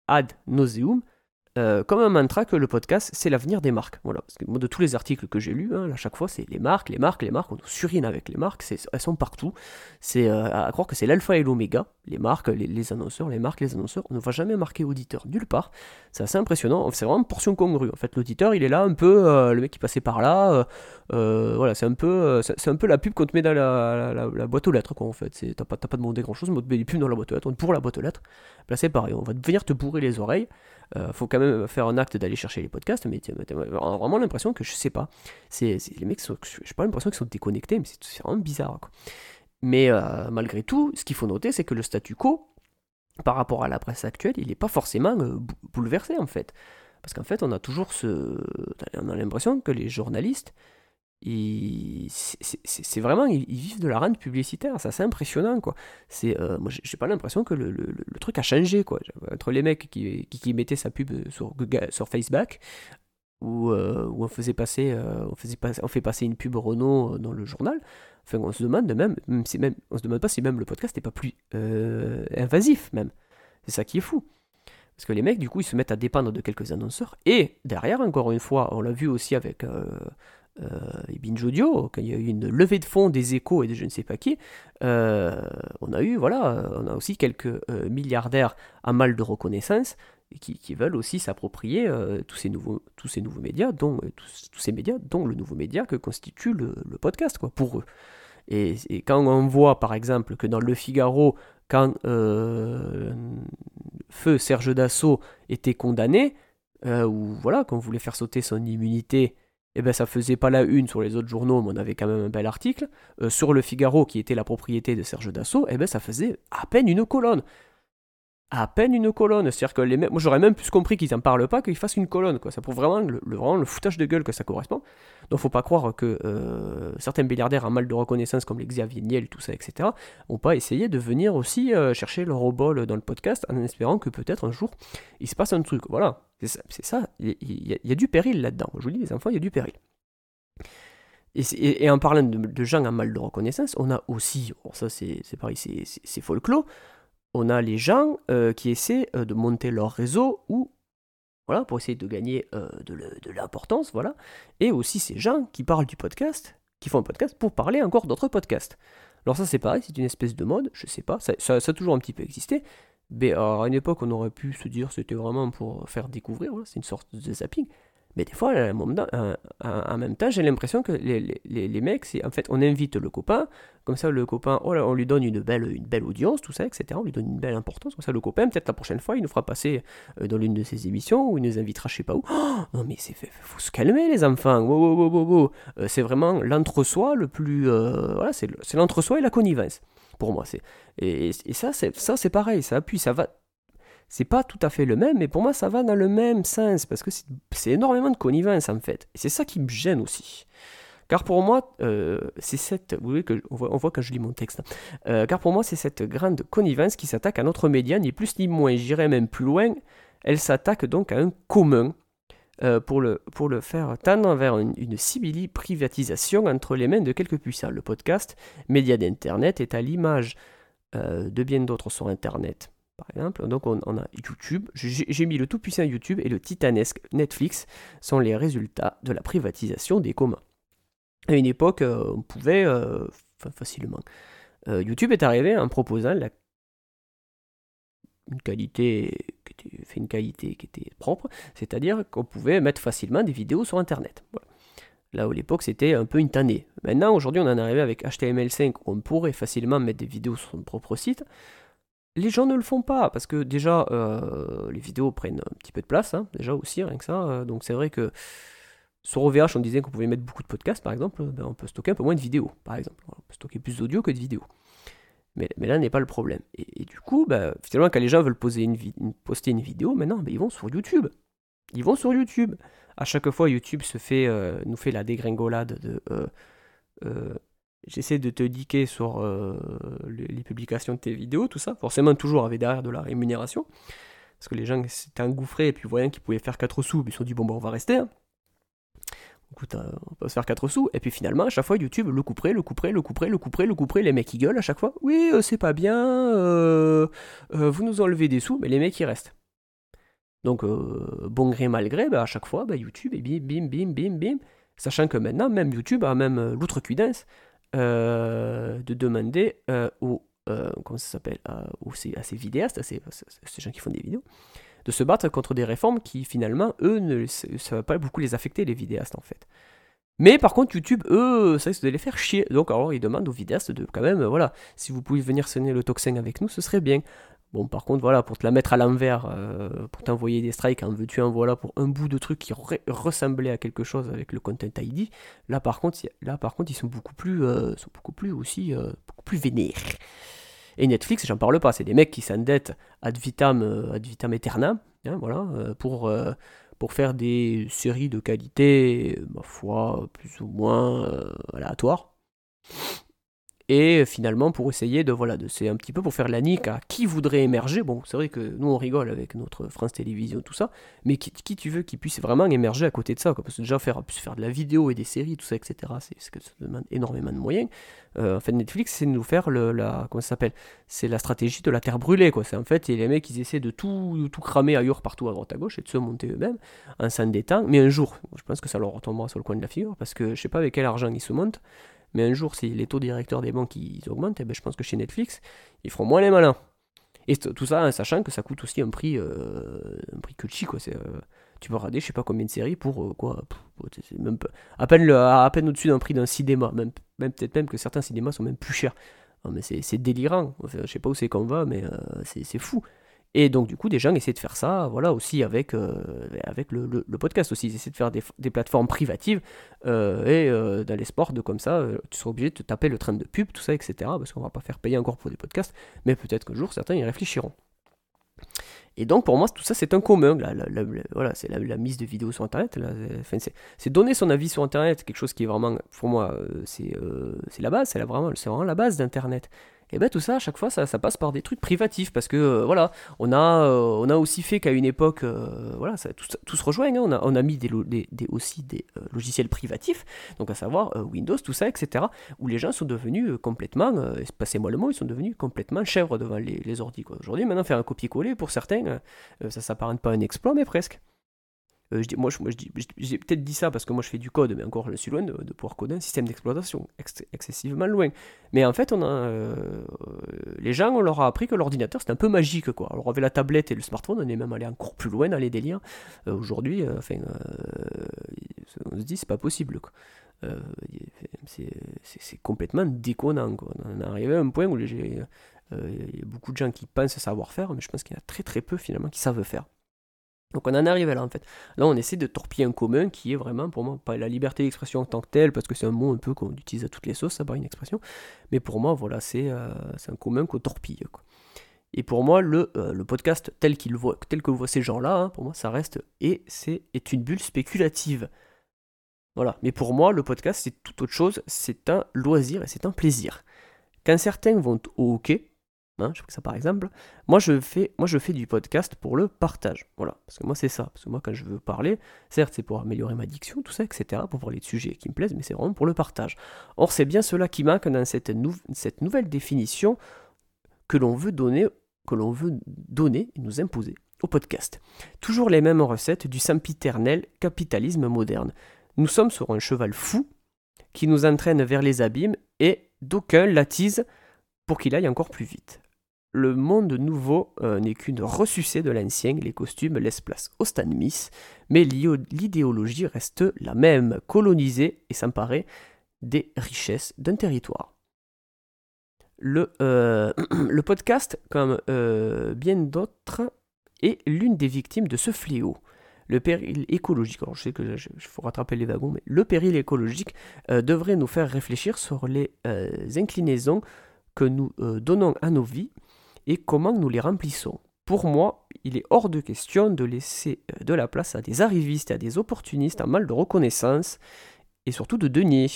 ad nauseum, euh, comme un mantra que le podcast, c'est l'avenir des marques. Voilà, de tous les articles que j'ai lus, hein, à chaque fois, c'est les marques, les marques, les marques, on surine avec les marques, elles sont partout. C'est euh, à croire que c'est l'alpha et l'oméga, les marques, les, annonceurs, les marques, les annonceurs. On ne va jamais marquer auditeur nulle part. C'est assez impressionnant, c'est vraiment une portion congrue. En fait, l'auditeur, il est là un peu, euh, le mec qui passait par là, voilà, c'est un, peu, un peu la pub qu'on te met dans la, boîte aux lettres, quoi, en fait. T'as pas, pas demandé grand chose, mais on te met des pubs dans la boîte aux lettres, pour la boîte aux lettres. Là, c'est pareil, on va venir te bourrer les oreilles. Euh, faut quand même faire un acte d'aller chercher les podcasts, mais t'as vraiment l'impression que je sais pas. C'est, les mecs, sont, j'ai pas l'impression qu'ils sont déconnectés, mais c'est, vraiment bizarre. Mais euh, malgré tout, ce qu'il faut noter, c'est que le statu quo, par rapport à la presse actuelle, il n'est pas forcément euh, bouleversé en fait. Parce qu'en fait, on a toujours ce. On a l'impression que les journalistes, c'est vraiment, ils, vivent de la rente publicitaire, c'est assez impressionnant, quoi. C'est, euh, moi, j'ai pas l'impression que le, le, truc a changé, quoi. Entre les mecs qui, qui, mettaient sa pub sur, sur Facebook, où, euh, on faisait passer, euh, on faisait on fait passer une pub Renault dans le journal. Enfin, on se demande même, même, même on se demande pas si même le podcast n'est pas plus invasif, même. C'est ça qui est fou. Parce que les mecs, du coup, ils se mettent à dépendre de quelques annonceurs. Et derrière, encore une fois, on l'a vu aussi avec euh, et Binge Audio, quand il y a eu une levée de fonds des échos et de je ne sais pas qui, euh, on a eu, voilà, on a aussi quelques euh, milliardaires à mal de reconnaissance qui, qui veulent aussi s'approprier tous, ces nouveaux, tous ces nouveaux médias, dont, tous, ces médias, dont le nouveau média que constitue le, podcast, quoi, pour eux. Et, quand on voit, par exemple, que dans Le Figaro, quand Feu Serge Dassault était condamné, ou voilà, qu'on voulait faire sauter son immunité eh ben ça faisait pas la une sur les autres journaux, mais on avait quand même un bel article. Euh, sur le Figaro, qui était la propriété de Serge Dassault, eh ben ça faisait à peine une colonne à peine une colonne. C'est-à-dire que les moi j'aurais même plus compris qu'ils en parlent pas qu'ils fassent une colonne. Quoi. Ça prouve vraiment le, vraiment le foutage de gueule que ça correspond. Donc faut pas croire que euh, certains milliardaires en mal de reconnaissance comme les Xavier Niel, tout ça, etc., ont pas essayé de venir aussi euh, chercher leur obol dans le podcast en espérant que peut-être un jour il se passe un truc. Voilà, c'est ça. Il y, a du péril là-dedans. Je vous dis, les enfants, il y a du péril. Et, en parlant de, gens en mal de reconnaissance, on a aussi, ça c'est pareil, c'est folklore, on a les gens euh, qui essaient euh, de monter leur réseau ou voilà pour essayer de gagner euh, de l'importance voilà. Et aussi ces gens qui parlent du podcast qui font un podcast pour parler encore d'autres podcasts. Alors ça c'est pareil c'est une espèce de mode je sais pas ça, ça, a toujours un petit peu existé. Mais à une époque on aurait pu se dire c'était vraiment pour faire découvrir c'est une sorte de zapping Mais des fois, en même temps, j'ai l'impression que les, les, les mecs, c'est en fait, on invite le copain, comme ça, le copain, oh on lui donne une belle, une belle audience, tout ça, etc. On lui donne une belle importance. Comme ça, le copain, peut-être la prochaine fois, il nous fera passer euh, dans l'une de ses émissions ou il nous invitera je sais pas où. Oh, non, mais c'est faut se calmer, les enfants. Euh, c'est vraiment l'entre-soi le plus. Euh, voilà, c'est l'entre-soi et la connivence, pour moi. Et, et ça, c'est pareil, ça appuie, ça va c'est pas tout à fait le même, mais pour moi ça va dans le même sens, parce que c'est énormément de connivence en fait. Et c'est ça qui me gêne aussi. Car pour moi, euh, c'est cette. Euh, car pour moi, c'est cette grande connivence qui s'attaque à notre média, ni plus ni moins. J'irais même plus loin. Elle s'attaque donc à un commun euh, pour, le, faire tendre vers une, une privatisation entre les mains de quelques puissants. Le podcast, média d'Internet, est à l'image de bien d'autres sur Internet par exemple. Donc on, a YouTube, j'ai mis le tout-puissant YouTube et le titanesque Netflix sont les résultats de la privatisation des communs. À une époque, euh, on pouvait euh, facilement. Euh, YouTube est arrivé en proposant la, une qualité qui était, fait une qualité qui était propre, c'est-à-dire qu'on pouvait mettre facilement des vidéos sur Internet. Là où l'époque c'était un peu une tannée. Maintenant, aujourd'hui, on en est arrivé avec HTML5 où on pourrait facilement mettre des vidéos sur son propre site les gens ne le font pas parce que déjà euh, les vidéos prennent un petit peu de place, hein, déjà aussi rien que ça. Euh, donc c'est vrai que sur OVH on disait qu'on pouvait mettre beaucoup de podcasts par exemple, ben, on peut stocker un peu moins de vidéos par exemple. On peut stocker plus d'audio que de vidéos. Mais, là n'est pas le problème. Et, du coup, ben, finalement quand les gens veulent poser une, poster une vidéo, maintenant ben, ils vont sur YouTube. Ils vont sur YouTube. À chaque fois YouTube se fait, euh, nous fait la dégringolade de j'essaie de te diquer sur euh, les, publications de tes vidéos, tout ça, forcément toujours avec derrière de la rémunération, parce que les gens s'étaient engouffrés et puis voyant qu'ils pouvaient faire 4 sous, ils se sont dit bon ben on va rester. Hein. Écoute, euh, on va se faire 4 sous, et puis finalement, à chaque fois, YouTube le couperait, le couperait, le couperait, le couperait, le couperait, les mecs ils gueulent à chaque fois, oui, euh, c'est pas bien, vous nous enlevez des sous, mais les mecs ils restent. Donc, bon gré, mal gré, bah, à chaque fois, bah, YouTube, et bim, bim, bim, bim, bim, sachant que maintenant, même YouTube a même l'outrecuidance de demander euh, aux, euh, comment ça s'appelle, à ces vidéastes, à ces, gens qui font des vidéos, de se battre contre des réformes qui finalement, eux, ne, ça va pas beaucoup les affecter, les vidéastes en fait. Mais par contre, YouTube, eux, ça risque de les faire chier. Donc, alors, ils demandent aux vidéastes de quand même, voilà, si vous pouvez venir sonner le toxin avec nous, ce serait bien. Bon, par contre, voilà, pour te la mettre à l'envers, euh, pour t'envoyer des strikes, en veux-tu, en voilà, pour un bout de truc qui ressemblait à quelque chose avec le Content ID, là par contre, là, par contre ils sont beaucoup plus, euh, sont beaucoup plus aussi, euh, beaucoup plus vénères. Et Netflix, j'en parle pas, c'est des mecs qui s'endettent ad vitam, ad vitam aeternam, hein, voilà, pour, pour faire des séries de qualité, ma foi, plus ou moins aléatoires et finalement pour essayer de voilà de c'est un petit peu pour faire la nique à qui voudrait émerger. Bon c'est vrai que nous on rigole avec notre France Télévisions tout ça mais qui, tu veux qui puisse vraiment émerger à côté de ça quoi, parce que déjà faire faire de la vidéo et des séries tout ça etc c'est ce que ça demande énormément de moyens. Euh, en fait Netflix c'est de nous faire le la comment ça s'appelle c'est la stratégie de la terre brûlée quoi. C'est en fait les mecs ils essaient de tout tout cramer ailleurs partout à droite à gauche et de se monter eux-mêmes en s'en temps mais un jour je pense que ça leur retombera sur le coin de la figure parce que je sais pas avec quel argent ils se montent mais un jour, si les taux directeurs des banques augmentent, eh ben, je pense que chez Netflix, ils feront moins les malins. Et tout ça en sachant que ça coûte aussi un prix, euh, un quoi. Euh, tu peux regarder je sais pas combien de séries pour euh, quoi. à peine, peine au-dessus d'un prix d'un cinéma. Même, même peut-être même que certains cinémas sont même plus chers. mais c'est, délirant. Enfin, je sais pas où c'est qu'on va, mais c'est fou. Et donc, du coup, des gens essaient de faire ça, voilà, aussi avec, euh, avec le, le, podcast aussi. Ils essaient de faire des, des plateformes privatives euh, et euh, dans les sports, de comme ça, tu seras obligé de te taper le train de pub, tout ça, etc. Parce qu'on va pas faire payer encore pour des podcasts, mais peut-être qu'un jour, certains y réfléchiront. Et donc, pour moi, tout ça, c'est un commun. voilà, c'est la, mise de vidéos sur Internet. c'est donner son avis sur Internet, quelque chose qui est vraiment, pour moi, c'est la base, c'est vraiment, vraiment la base d'Internet et bien tout ça à chaque fois ça, passe par des trucs privatifs parce que euh, voilà on a euh, on a aussi fait qu'à une époque euh, voilà ça, tout, se rejoint hein. on, a, on a mis des, aussi des logiciels privatifs donc à savoir Windows tout ça etc où les gens sont devenus complètement passez-moi le mot ils sont devenus complètement chèvres devant les, les ordi aujourd'hui maintenant faire un copier-coller pour certains ça s'apparente pas à un exploit mais presque je dis, moi, je, dis, j'ai peut-être dit ça parce que moi je fais du code, mais encore je suis loin de, pouvoir coder un système d'exploitation, excessivement loin. Mais en fait, on a, les gens, on leur a appris que l'ordinateur c'était un peu magique, quoi. Alors avec la tablette et le smartphone, on est même allé encore plus loin dans les délires. Aujourd'hui, enfin, on se dit c'est pas possible, c'est complètement déconnant. On est arrivé à un point où euh, il y a beaucoup de gens qui pensent savoir faire, mais je pense qu'il y en a très très peu finalement qui savent faire. Donc on en arrive là en fait. Là on essaie de torpiller un commun qui est vraiment pour moi pas la liberté d'expression en tant que telle, parce que c'est un mot un peu qu'on utilise à toutes les sauces, ça pas une expression. Mais pour moi voilà c'est euh, un commun qu'on torpille. Et pour moi le, euh, podcast tel, qu'il voit, tel que voient ces gens-là, hein, pour moi ça reste et c'est est une bulle spéculative. Voilà. Mais pour moi le podcast c'est tout autre chose, c'est un loisir et c'est un plaisir. Quand certains vont au hockey, Hein, je fais ça par exemple. Moi je, fais, moi, je fais du podcast pour le partage. Voilà. Parce que moi, c'est ça. Parce que moi, quand je veux parler, certes, c'est pour améliorer ma diction, tout ça, etc., pour parler de sujets qui me plaisent, mais c'est vraiment pour le partage. Or, c'est bien cela qui manque dans cette, nouvelle définition que l'on veut donner, que l'on veut donner et nous imposer au podcast. Toujours les mêmes recettes du sempiternel capitalisme moderne. Nous sommes sur un cheval fou qui nous entraîne vers les abîmes et d'aucuns l'attisent pour qu'il aille encore plus vite le monde nouveau euh, n'est qu'une ressucée de l'ancien, les costumes laissent place au Stan mais l'idéologie reste la même, coloniser et s'emparer des richesses d'un territoire. Le, euh, podcast, comme euh, bien d'autres, est l'une des victimes de ce fléau. Le péril écologique, alors je sais que il faut rattraper les wagons, mais le péril écologique devrait nous faire réfléchir sur les inclinaisons que nous donnons à nos vies et comment nous les remplissons. Pour moi, il est hors de question de laisser euh, de la place à des arrivistes et à des opportunistes en mal de reconnaissance et surtout de deniers.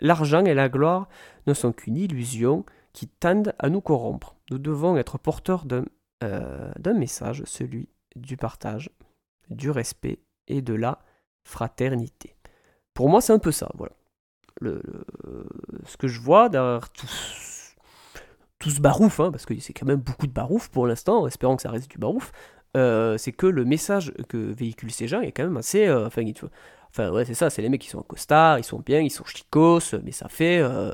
L'argent et la gloire ne sont qu'une illusion qui tendent à nous corrompre. Nous devons être porteurs d'un euh, message, celui du partage, du respect et de la fraternité. Pour moi, c'est un peu ça, voilà. Ce que je vois derrière tout, tous barouf, hein, parce que c'est quand même beaucoup de barouf pour l'instant, espérant que ça reste du barouf, euh, c'est que le message que véhiculent ces gens est quand même assez. Euh, enfin, enfin, ouais, c'est ça, c'est les mecs qui sont en costard, ils sont bien, ils sont chicos, mais ça fait. Euh,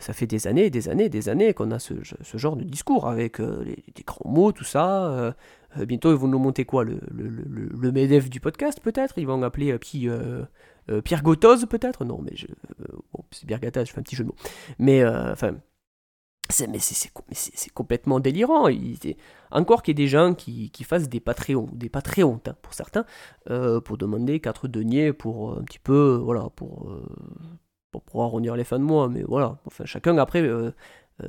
ça fait des années, des années, des années qu'on a ce, genre de discours avec des grands mots, tout ça. bientôt, ils vont nous monter quoi Le, le, le, MEDEF du podcast, peut-être? Ils vont appeler Pierre Gotoz, peut-être? Non, mais je, c'est Pierre Gattaz, je fais un petit jeu de mots. Mais, enfin, mais c'est complètement délirant. Il, encore qu'il y ait des gens qui, qui fassent des Patreons, des Patreons hein, pour certains, euh, pour demander 4 deniers pour euh, un petit peu, voilà, pour, euh, pour pouvoir arrondir les fins de mois. Mais voilà, enfin, chacun après,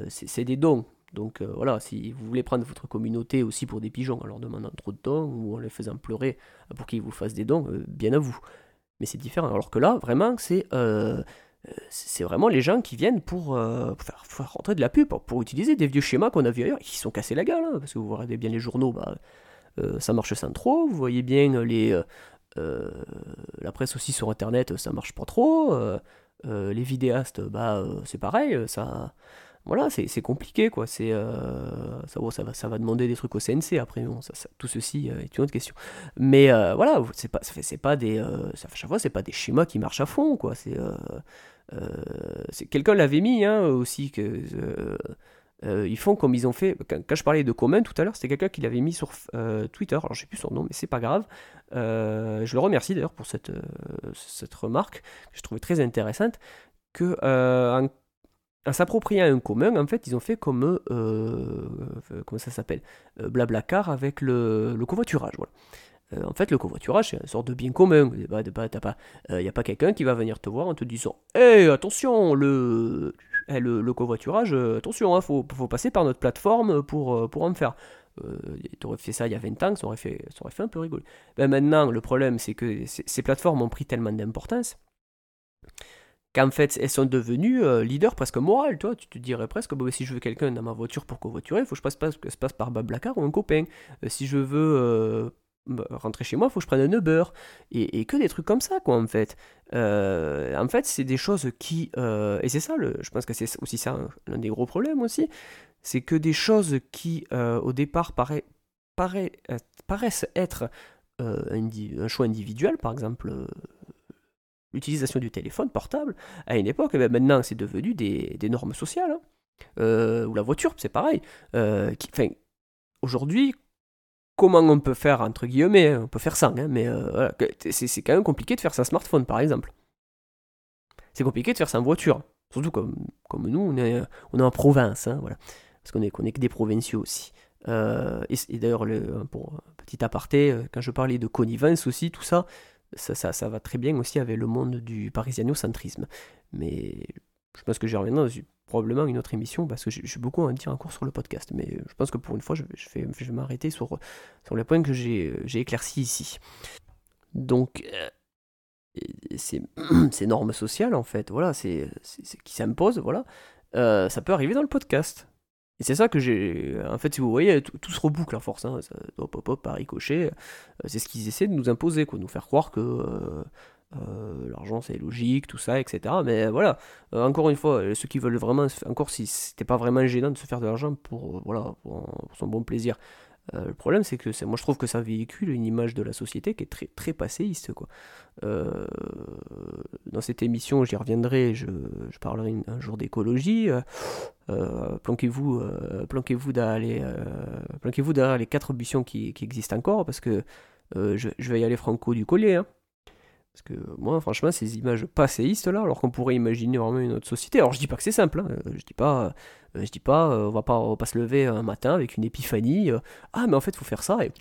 c'est des dons. Donc voilà, si vous voulez prendre votre communauté aussi pour des pigeons en leur demandant trop de dons ou en les faisant pleurer pour qu'ils vous fassent des dons, bien à vous. Mais c'est différent. Alors que là, vraiment, c'est euh, c'est vraiment les gens qui viennent pour, euh, faire, rentrer de la pub, pour, utiliser des vieux schémas qu'on a vus ailleurs, qui sont cassés la gueule, hein, parce que vous regardez bien les journaux, bah, euh, ça marche sans trop, vous voyez bien les, la presse aussi sur internet, ça marche pas trop, les vidéastes, bah, c'est pareil, ça, voilà, c'est compliqué, quoi. Euh, ça, ça, va, ça va demander des trucs au CNC après. Bon, ça, tout ceci euh, est une autre question. Mais euh, voilà, c'est pas, c'est pas des, ça, chaque fois, c'est pas des schémas qui marchent à fond, quoi. C'est, quelqu'un l'avait mis hein, aussi que. ils font comme ils ont fait. Quand, je parlais de comment tout à l'heure, c'était quelqu'un qui l'avait mis sur Twitter. Alors, je sais plus son nom, mais c'est pas grave. je le remercie d'ailleurs pour cette, cette remarque que je trouvais très intéressante. Que en s'appropriant un commun, en fait, ils ont fait comme, euh, euh comment ça s'appelle, euh, Blablacar avec le, covoiturage. Voilà. En fait, le covoiturage, c'est une sorte de bien commun. Il n'y a pas quelqu'un qui va venir te voir en te disant Hé, attention, le, eh, le, covoiturage, attention, il hein, faut, passer par notre plateforme pour, pour en faire. tu aurais fait ça il y a 20 ans, ça aurait fait, un peu rigoler. Ben maintenant, le problème, c'est que ces plateformes ont pris tellement d'importance qu'en fait elles sont devenues euh, leaders presque morales, toi, tu te dirais presque, bah, si je veux quelqu'un dans ma voiture pour covoiturer, il faut que je passe, pas, que je passe par Bablacar ou un copain. Euh, si je veux euh, bah, rentrer chez moi, il faut que je prenne un Uber. Et, que des trucs comme ça, quoi, en fait. en fait, c'est des choses qui... et c'est ça, je pense que c'est aussi ça l'un des gros problèmes aussi, c'est que des choses qui, au départ, paraissent être un, choix individuel, par exemple l'utilisation du téléphone portable, à une époque, eh ben, maintenant c'est devenu des, normes sociales. Hein. ou la voiture, c'est pareil. Aujourd'hui, comment on peut faire, entre guillemets, on peut faire ça, hein, mais c'est quand même compliqué de faire ça smartphone, par exemple. C'est compliqué de faire en voiture. Surtout comme, comme nous, on est, on est en province, hein, voilà. Parce qu'on est, que des provinciaux aussi. Euh, et, d'ailleurs, pour petit aparté, euh, quand je parlais de connivence aussi, tout ça, ça, ça, ça va très bien aussi avec le monde du parisianocentrisme. Mais je pense que j'y reviendrai dans probablement une autre émission parce que j'ai beaucoup à dire encore sur le podcast. Mais je pense que pour une fois, je, vais, je vais m'arrêter sur, sur les points que j'ai éclaircis ici. Donc, euh, ces, normes sociales, en fait, voilà, c'est qui s'imposent, voilà, euh, ça peut arriver dans le podcast. Et c'est ça que j'ai. En fait, si vous voyez, tout, se reboucle à force. Hein, ça, hop, hop, hop, par ricochet. Euh, c'est ce qu'ils essaient de nous imposer, quoi, nous faire croire que euh, l'argent c'est logique, tout ça, etc. Mais voilà, encore une fois, ceux qui veulent vraiment, encore si c'était pas vraiment gênant de se faire de l'argent pour, voilà, pour, son bon plaisir, euh, le problème, c'est que moi je trouve que ça véhicule une image de la société qui est très, très passéiste. Euh, dans cette émission, j'y reviendrai, je, parlerai un jour d'écologie. Euh, planquez-vous planquez-vous derrière, planquez derrière les quatre ambitions qui, existent encore, parce que je, vais y aller franco du collier. Hein. Parce que moi, franchement, ces images passéistes là, alors qu'on pourrait imaginer vraiment une autre société. Alors je dis pas que c'est simple, hein. je dis pas, je dis pas, euh, on va pas, va pas se lever un matin avec une épiphanie. Euh, ah, mais en fait, faut faire ça et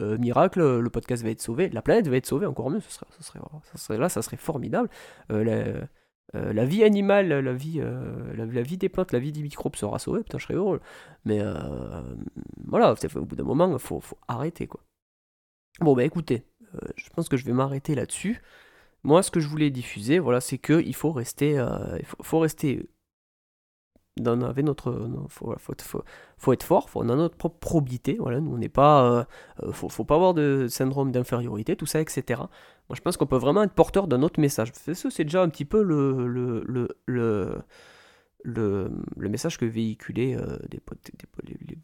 miracle, le podcast va être sauvé, la planète va être sauvée, encore mieux. Ça serait, serait, là, ça serait formidable. La, vie animale, la vie, la, vie des plantes, la vie des microbes sera sauvée. Putain, je serais heureux. Mais voilà, au bout d'un moment, il faut, arrêter quoi. Bon, bah écoutez, je pense que je vais m'arrêter là-dessus. Moi, ce que je voulais diffuser, voilà, c'est que il faut rester, il faut, rester dans, avec notre, faut, faut, faut, être fort, on a notre propre probité, voilà, nous on n'est pas, euh, faut, faut, pas avoir de syndrome d'infériorité, tout ça, etc. Moi je pense qu'on peut vraiment être porteur d'un autre message. C'est déjà un petit peu le, le, le, le le, message que véhiculaient euh,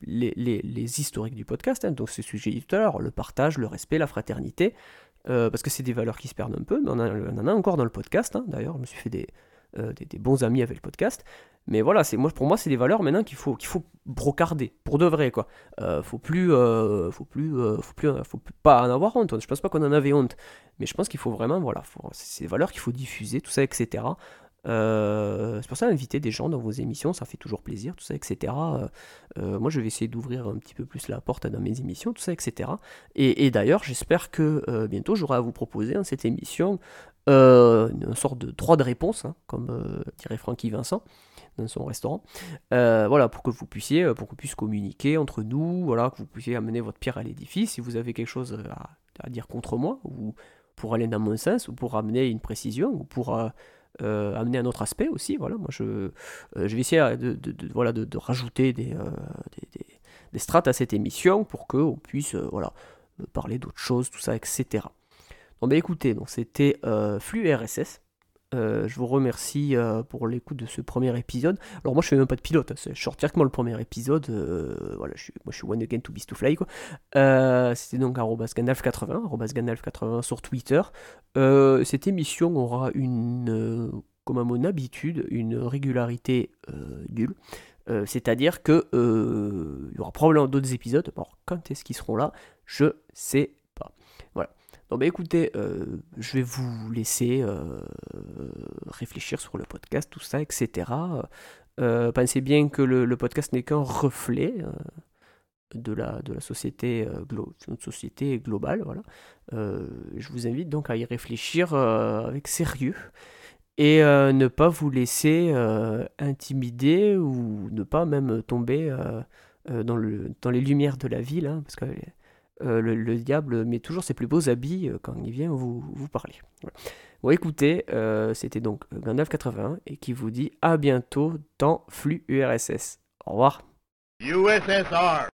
les, les, historiques du podcast. Hein. donc, ce dit tout à l'heure le partage, le respect, la fraternité. Euh, parce que c'est des valeurs qui se perdent un peu, mais on, en a encore dans le podcast. Hein. D'ailleurs, je me suis fait des, des, bons amis avec le podcast. Mais voilà, c'est moi pour moi c'est des valeurs maintenant qu'il faut qu'il faut brocarder pour de vrai quoi. Euh, faut plus euh, faut plus euh, faut plus faut pas en avoir honte. Je pense pas qu'on en avait honte, mais je pense qu'il faut vraiment voilà, c'est des valeurs qu'il faut diffuser, tout ça, etc. c'est pour ça inviter des gens dans vos émissions, ça fait toujours plaisir, tout ça, etc. moi, je vais essayer d'ouvrir un petit peu plus la porte dans mes émissions, tout ça, etc. Et, d'ailleurs, j'espère que bientôt j'aurai à vous proposer dans cette émission une sorte de droit de réponse, hein, comme dirait Francky Vincent dans son restaurant. Euh, voilà, pour que vous puissiez, euh, pour puisse communiquer entre nous, voilà, que vous puissiez amener votre pierre à l'édifice. Si vous avez quelque chose à, dire contre moi, ou pour aller dans mon sens, ou pour amener une précision, ou pour euh, amener un autre aspect aussi, voilà, moi je, je vais essayer de, voilà, de, rajouter des, des, des, strates à cette émission pour qu'on puisse voilà, parler d'autres choses, tout ça, etc. Bon, bah écoutez, donc c'était Flux RSS. Euh, je vous remercie euh, pour l'écoute de ce premier épisode. Alors moi je fais même pas de pilote, hein, je sors directement le premier épisode. Euh, voilà, je suis, moi je suis one again to beast to fly quoi. C'était donc Gandalf80, Gandalf80 sur Twitter. cette émission aura une, comme à mon habitude, une régularité nulle. C'est-à-dire que il y aura probablement d'autres épisodes. Alors quand est-ce qu'ils seront là? Je sais Écoutez, euh, je vais vous laisser euh, réfléchir sur le podcast, tout ça, etc. Euh, pensez bien que le, podcast n'est qu'un reflet de, la, société, globale. Voilà. je vous invite donc à y réfléchir avec sérieux et ne pas vous laisser intimider ou ne pas même tomber dans les lumières de la ville, hein, parce que euh, le, diable met toujours ses plus beaux habits euh, quand il vient vous, parler. Bon, écoutez, euh, c'était donc Gandalf81 et qui vous dit à bientôt dans Flux URSS. Au revoir. USSR